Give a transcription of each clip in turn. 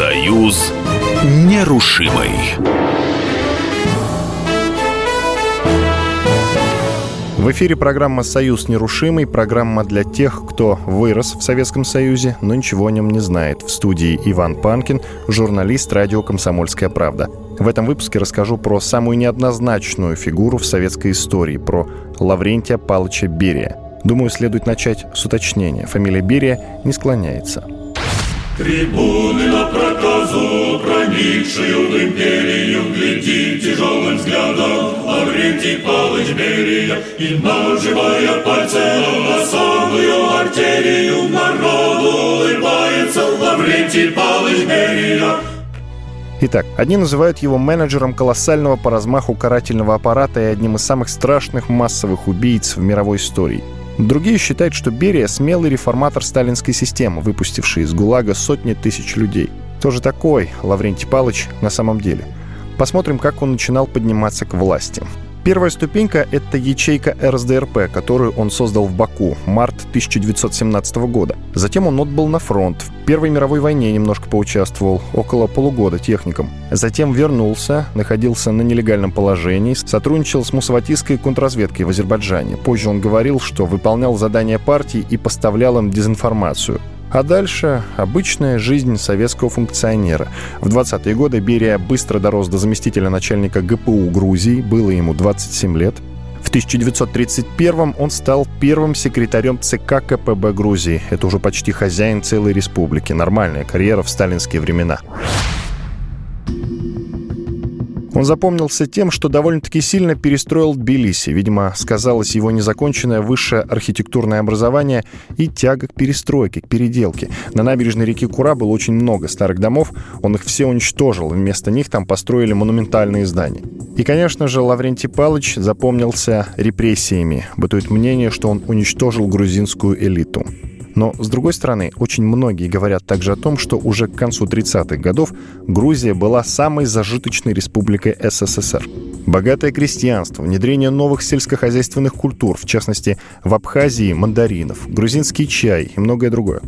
Союз нерушимый. В эфире программа «Союз нерушимый», программа для тех, кто вырос в Советском Союзе, но ничего о нем не знает. В студии Иван Панкин, журналист радио «Комсомольская правда». В этом выпуске расскажу про самую неоднозначную фигуру в советской истории, про Лаврентия Павловича Берия. Думаю, следует начать с уточнения. Фамилия Берия не склоняется. Трибуны на проказу, проникшую в империю, Гляди тяжелым взглядом Лаврентий Павлович Берия, И, нажимая пальцем на самую артерию, Народу улыбается Лаврентий Павлович Берия. Итак, одни называют его менеджером колоссального по размаху карательного аппарата и одним из самых страшных массовых убийц в мировой истории – Другие считают, что Берия – смелый реформатор сталинской системы, выпустивший из ГУЛАГа сотни тысяч людей. Кто же такой Лаврентий Палыч на самом деле? Посмотрим, как он начинал подниматься к власти. Первая ступенька — это ячейка РСДРП, которую он создал в Баку, март 1917 года. Затем он отбыл на фронт. В Первой мировой войне немножко поучаствовал, около полугода техником. Затем вернулся, находился на нелегальном положении, сотрудничал с мусаватистской контрразведкой в Азербайджане. Позже он говорил, что выполнял задания партии и поставлял им дезинформацию. А дальше обычная жизнь советского функционера. В 20-е годы Берия быстро дорос до заместителя начальника ГПУ Грузии, было ему 27 лет. В 1931 он стал первым секретарем ЦК КПБ Грузии. Это уже почти хозяин целой республики. Нормальная карьера в сталинские времена. Он запомнился тем, что довольно-таки сильно перестроил Тбилиси. Видимо, сказалось его незаконченное высшее архитектурное образование и тяга к перестройке, к переделке. На набережной реки Кура было очень много старых домов, он их все уничтожил, вместо них там построили монументальные здания. И, конечно же, Лаврентий Палыч запомнился репрессиями. Бытует мнение, что он уничтожил грузинскую элиту. Но, с другой стороны, очень многие говорят также о том, что уже к концу 30-х годов Грузия была самой зажиточной республикой СССР. Богатое крестьянство, внедрение новых сельскохозяйственных культур, в частности, в Абхазии мандаринов, грузинский чай и многое другое.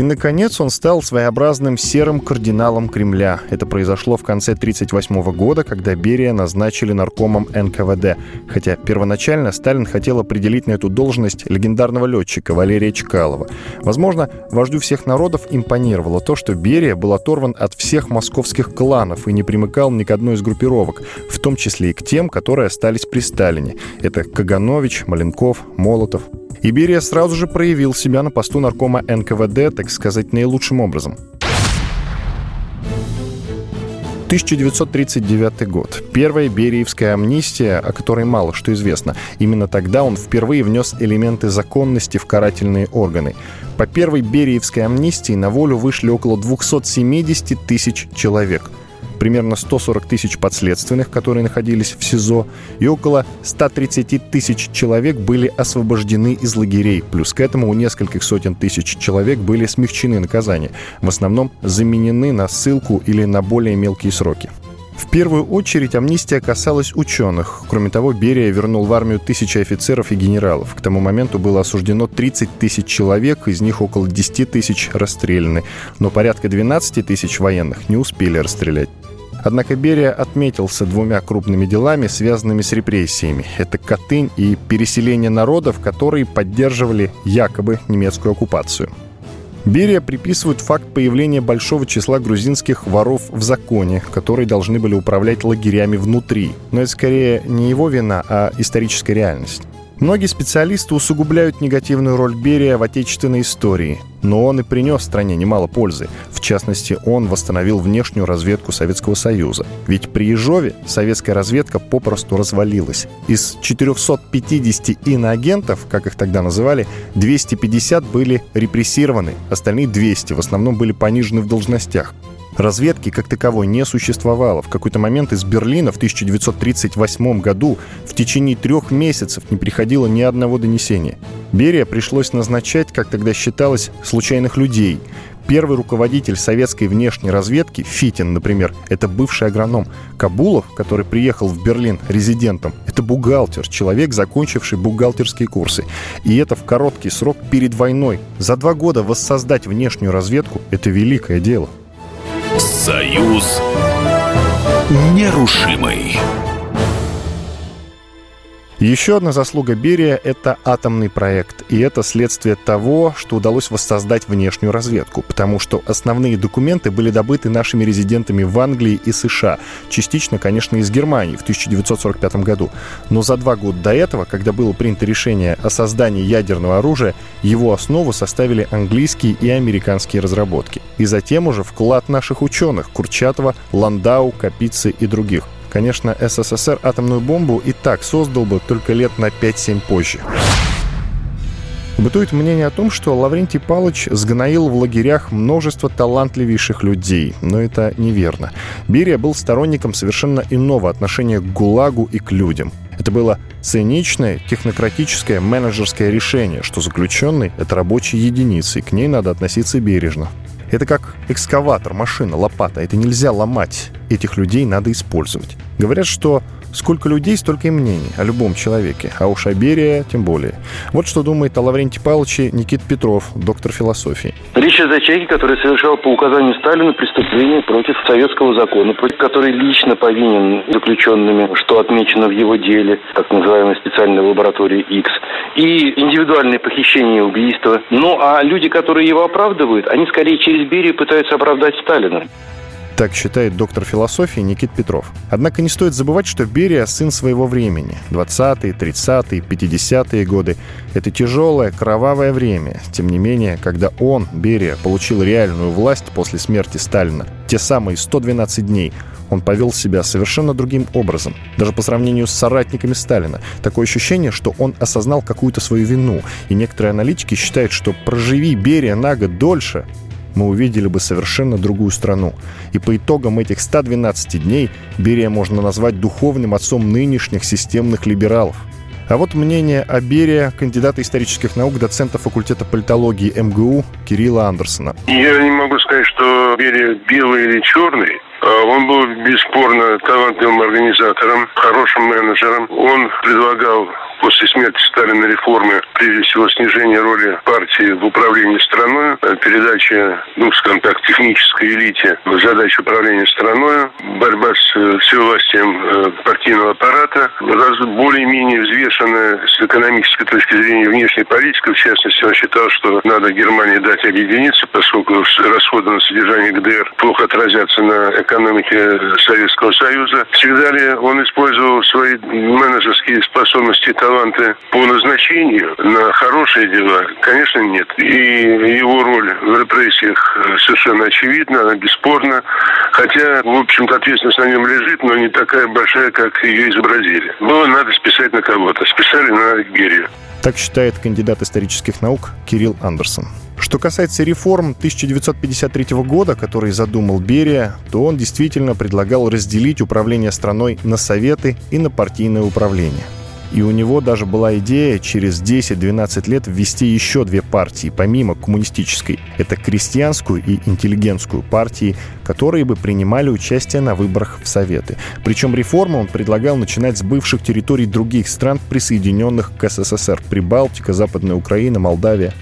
И, наконец, он стал своеобразным серым кардиналом Кремля. Это произошло в конце 1938 года, когда Берия назначили наркомом НКВД. Хотя первоначально Сталин хотел определить на эту должность легендарного летчика Валерия Чкалова. Возможно, вождю всех народов импонировало то, что Берия был оторван от всех московских кланов и не примыкал ни к одной из группировок, в том числе и к тем, которые остались при Сталине. Это Каганович, Маленков, Молотов. Иберия сразу же проявил себя на посту наркома НКВД, так сказать, наилучшим образом. 1939 год. Первая Бериевская амнистия, о которой мало что известно. Именно тогда он впервые внес элементы законности в карательные органы. По первой Бериевской амнистии на волю вышли около 270 тысяч человек – примерно 140 тысяч подследственных, которые находились в СИЗО, и около 130 тысяч человек были освобождены из лагерей. Плюс к этому у нескольких сотен тысяч человек были смягчены наказания, в основном заменены на ссылку или на более мелкие сроки. В первую очередь амнистия касалась ученых. Кроме того, Берия вернул в армию тысячи офицеров и генералов. К тому моменту было осуждено 30 тысяч человек, из них около 10 тысяч расстреляны. Но порядка 12 тысяч военных не успели расстрелять. Однако Берия отметился двумя крупными делами, связанными с репрессиями. Это Катынь и переселение народов, которые поддерживали якобы немецкую оккупацию. Берия приписывают факт появления большого числа грузинских воров в законе, которые должны были управлять лагерями внутри. Но это скорее не его вина, а историческая реальность. Многие специалисты усугубляют негативную роль Берия в отечественной истории, но он и принес стране немало пользы. В частности, он восстановил внешнюю разведку Советского Союза. Ведь при Ежове советская разведка попросту развалилась. Из 450 иноагентов, как их тогда называли, 250 были репрессированы, остальные 200 в основном были понижены в должностях. Разведки как таковой не существовало. В какой-то момент из Берлина в 1938 году в течение трех месяцев не приходило ни одного донесения. Берия пришлось назначать, как тогда считалось, случайных людей. Первый руководитель советской внешней разведки, Фитин, например, это бывший агроном. Кабулов, который приехал в Берлин резидентом, это бухгалтер, человек, закончивший бухгалтерские курсы. И это в короткий срок перед войной. За два года воссоздать внешнюю разведку – это великое дело. Союз нерушимый. Еще одна заслуга Берия – это атомный проект. И это следствие того, что удалось воссоздать внешнюю разведку. Потому что основные документы были добыты нашими резидентами в Англии и США. Частично, конечно, из Германии в 1945 году. Но за два года до этого, когда было принято решение о создании ядерного оружия, его основу составили английские и американские разработки. И затем уже вклад наших ученых – Курчатова, Ландау, Капицы и других – Конечно, СССР атомную бомбу и так создал бы только лет на 5-7 позже. Бытует мнение о том, что Лаврентий Палыч сгноил в лагерях множество талантливейших людей, но это неверно. Берия был сторонником совершенно иного отношения к ГУЛАГу и к людям. Это было циничное, технократическое, менеджерское решение, что заключенный — это рабочая единица, и к ней надо относиться бережно. Это как экскаватор, машина, лопата. Это нельзя ломать. Этих людей надо использовать. Говорят, что Сколько людей, столько и мнений о любом человеке, а уж о Берия тем более. Вот что думает о Лаврентии Павловиче Никит Петров, доктор философии. Речь о человеке, который совершал по указанию Сталина преступление против советского закона, против который лично повинен заключенными, что отмечено в его деле, так называемой специальной лаборатории X, и индивидуальные похищения и убийства. Ну, а люди, которые его оправдывают, они скорее через Берию пытаются оправдать Сталина. Так считает доктор философии Никит Петров. Однако не стоит забывать, что Берия – сын своего времени. 20-е, 30-е, 50-е годы – это тяжелое, кровавое время. Тем не менее, когда он, Берия, получил реальную власть после смерти Сталина, те самые 112 дней, он повел себя совершенно другим образом, даже по сравнению с соратниками Сталина. Такое ощущение, что он осознал какую-то свою вину. И некоторые аналитики считают, что проживи Берия на год дольше, мы увидели бы совершенно другую страну. И по итогам этих 112 дней Берия можно назвать духовным отцом нынешних системных либералов. А вот мнение о Берия кандидата исторических наук, доцента факультета политологии МГУ Кирилла Андерсона. Я не могу сказать, что Берия белый или черный. А он был бесспорно талантливым организатором, хорошим менеджером. Он предлагал после смерти Сталина реформы, прежде всего, снижение роли партии в управлении страной, э, передача, ну, скажем так, технической элите задач управления страной, борьба с э, всевластием э, партийного аппарата, раз более-менее взвешенная с экономической точки зрения внешней политики. В частности, он считал, что надо Германии дать объединиться, поскольку расходы на содержание ГДР плохо отразятся на экономике Советского Союза. Всегда ли он использовал свои менеджерские способности таланты по назначению на хорошие дела, конечно, нет. И его роль в репрессиях э, совершенно очевидна, она бесспорна. Хотя, в общем-то, ответственность на нем лежит, но не такая большая, как ее изобразили. Было надо списать на кого-то. Списали на Герию. Так считает кандидат исторических наук Кирилл Андерсон. Что касается реформ 1953 года, которые задумал Берия, то он действительно предлагал разделить управление страной на советы и на партийное управление – и у него даже была идея через 10-12 лет ввести еще две партии, помимо коммунистической. Это крестьянскую и интеллигентскую партии, которые бы принимали участие на выборах в Советы. Причем реформы он предлагал начинать с бывших территорий других стран, присоединенных к СССР. Прибалтика, Западная Украина, Молдавия.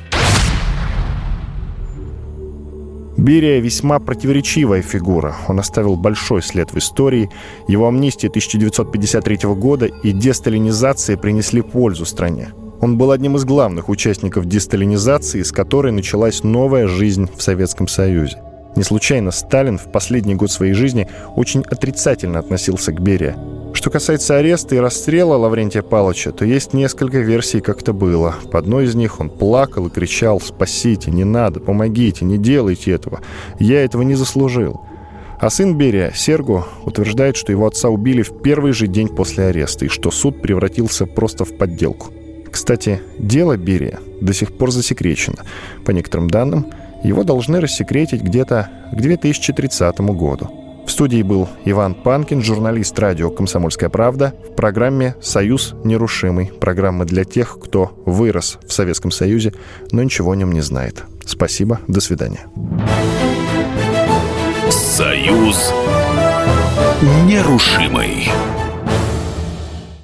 Берия весьма противоречивая фигура. Он оставил большой след в истории. Его амнистия 1953 года и десталинизация принесли пользу стране. Он был одним из главных участников десталинизации, с которой началась новая жизнь в Советском Союзе. Не случайно Сталин в последний год своей жизни очень отрицательно относился к Берия. Что касается ареста и расстрела Лаврентия Павловича, то есть несколько версий, как это было. По одной из них он плакал и кричал «Спасите, не надо, помогите, не делайте этого. Я этого не заслужил». А сын Берия, Сергу, утверждает, что его отца убили в первый же день после ареста и что суд превратился просто в подделку. Кстати, дело Берия до сих пор засекречено. По некоторым данным, его должны рассекретить где-то к 2030 году. В студии был Иван Панкин, журналист радио «Комсомольская правда» в программе «Союз нерушимый». Программа для тех, кто вырос в Советском Союзе, но ничего о нем не знает. Спасибо, до свидания. Союз нерушимый.